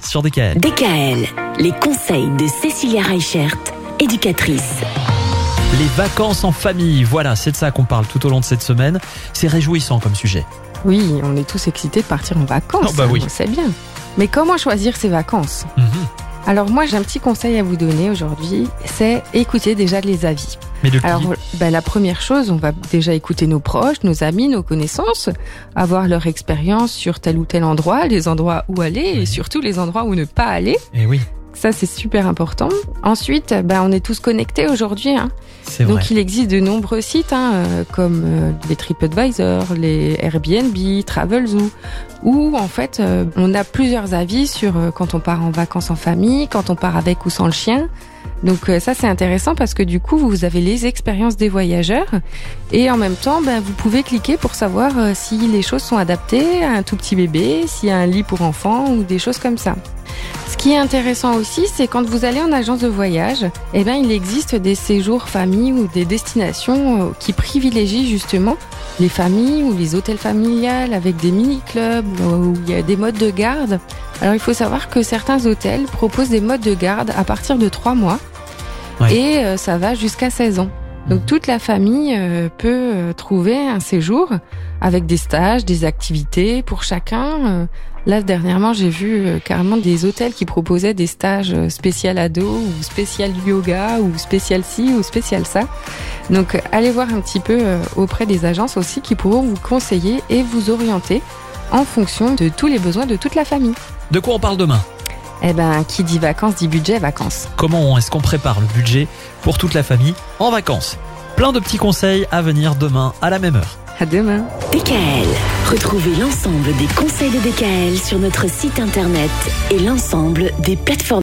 Sur DKL. DKL, les conseils de Cécilia Reichert, éducatrice. Les vacances en famille, voilà, c'est de ça qu'on parle tout au long de cette semaine. C'est réjouissant comme sujet. Oui, on est tous excités de partir en vacances. Oh, bah oui. hein, C'est bien. Mais comment choisir ses vacances? Mhm. Alors moi, j'ai un petit conseil à vous donner aujourd'hui, c'est écouter déjà les avis. Mais de qui Alors ben, la première chose, on va déjà écouter nos proches, nos amis, nos connaissances, avoir leur expérience sur tel ou tel endroit, les endroits où aller et surtout les endroits où ne pas aller. Eh oui, Ça, c'est super important. Ensuite, ben, on est tous connectés aujourd'hui. Hein. c'est vrai. Donc il existe de nombreux sites hein, euh, comme euh, les TripAdvisor, les Airbnb, Travelzoo, où en fait euh, on a plusieurs avis sur quand on part en vacances en famille, quand on part avec ou sans le chien. Donc ça c'est intéressant parce que du coup vous avez les expériences des voyageurs et en même temps ben, vous pouvez cliquer pour savoir si les choses sont adaptées à un tout petit bébé, s'il y a un lit pour enfants ou des choses comme ça. Ce qui est intéressant aussi, c'est quand vous allez en agence de voyage, eh ben, il existe des séjours famille ou des destinations euh, qui privilégient justement les familles ou les hôtels familiales avec des mini-clubs euh, où il y a des modes de garde. Alors il faut savoir que certains hôtels proposent des modes de garde à partir de 3 mois Ouais. et euh, ça va jusqu'à 16 ans. Donc Mhm. toute la famille peut trouver un séjour avec des stages, des activités pour chacun. Là dernièrement, j'ai vu euh, carrément des hôtels qui proposaient des stages euh, spécial ado ou spécial yoga ou spécial ci ou spécial ça. Donc euh, allez voir un petit peu euh, auprès des agences aussi qui pourront vous conseiller et vous orienter en fonction de tous les besoins de toute la famille. De quoi on parle demain? Eh ben, qui dit vacances dit budget vacances. Comment est-ce qu'on prépare le budget pour toute la famille en vacances? Plein de petits conseils à venir demain à la même heure. À demain. DKL, retrouvez l'ensemble des conseils de DKL sur notre site internet et l'ensemble des plateformes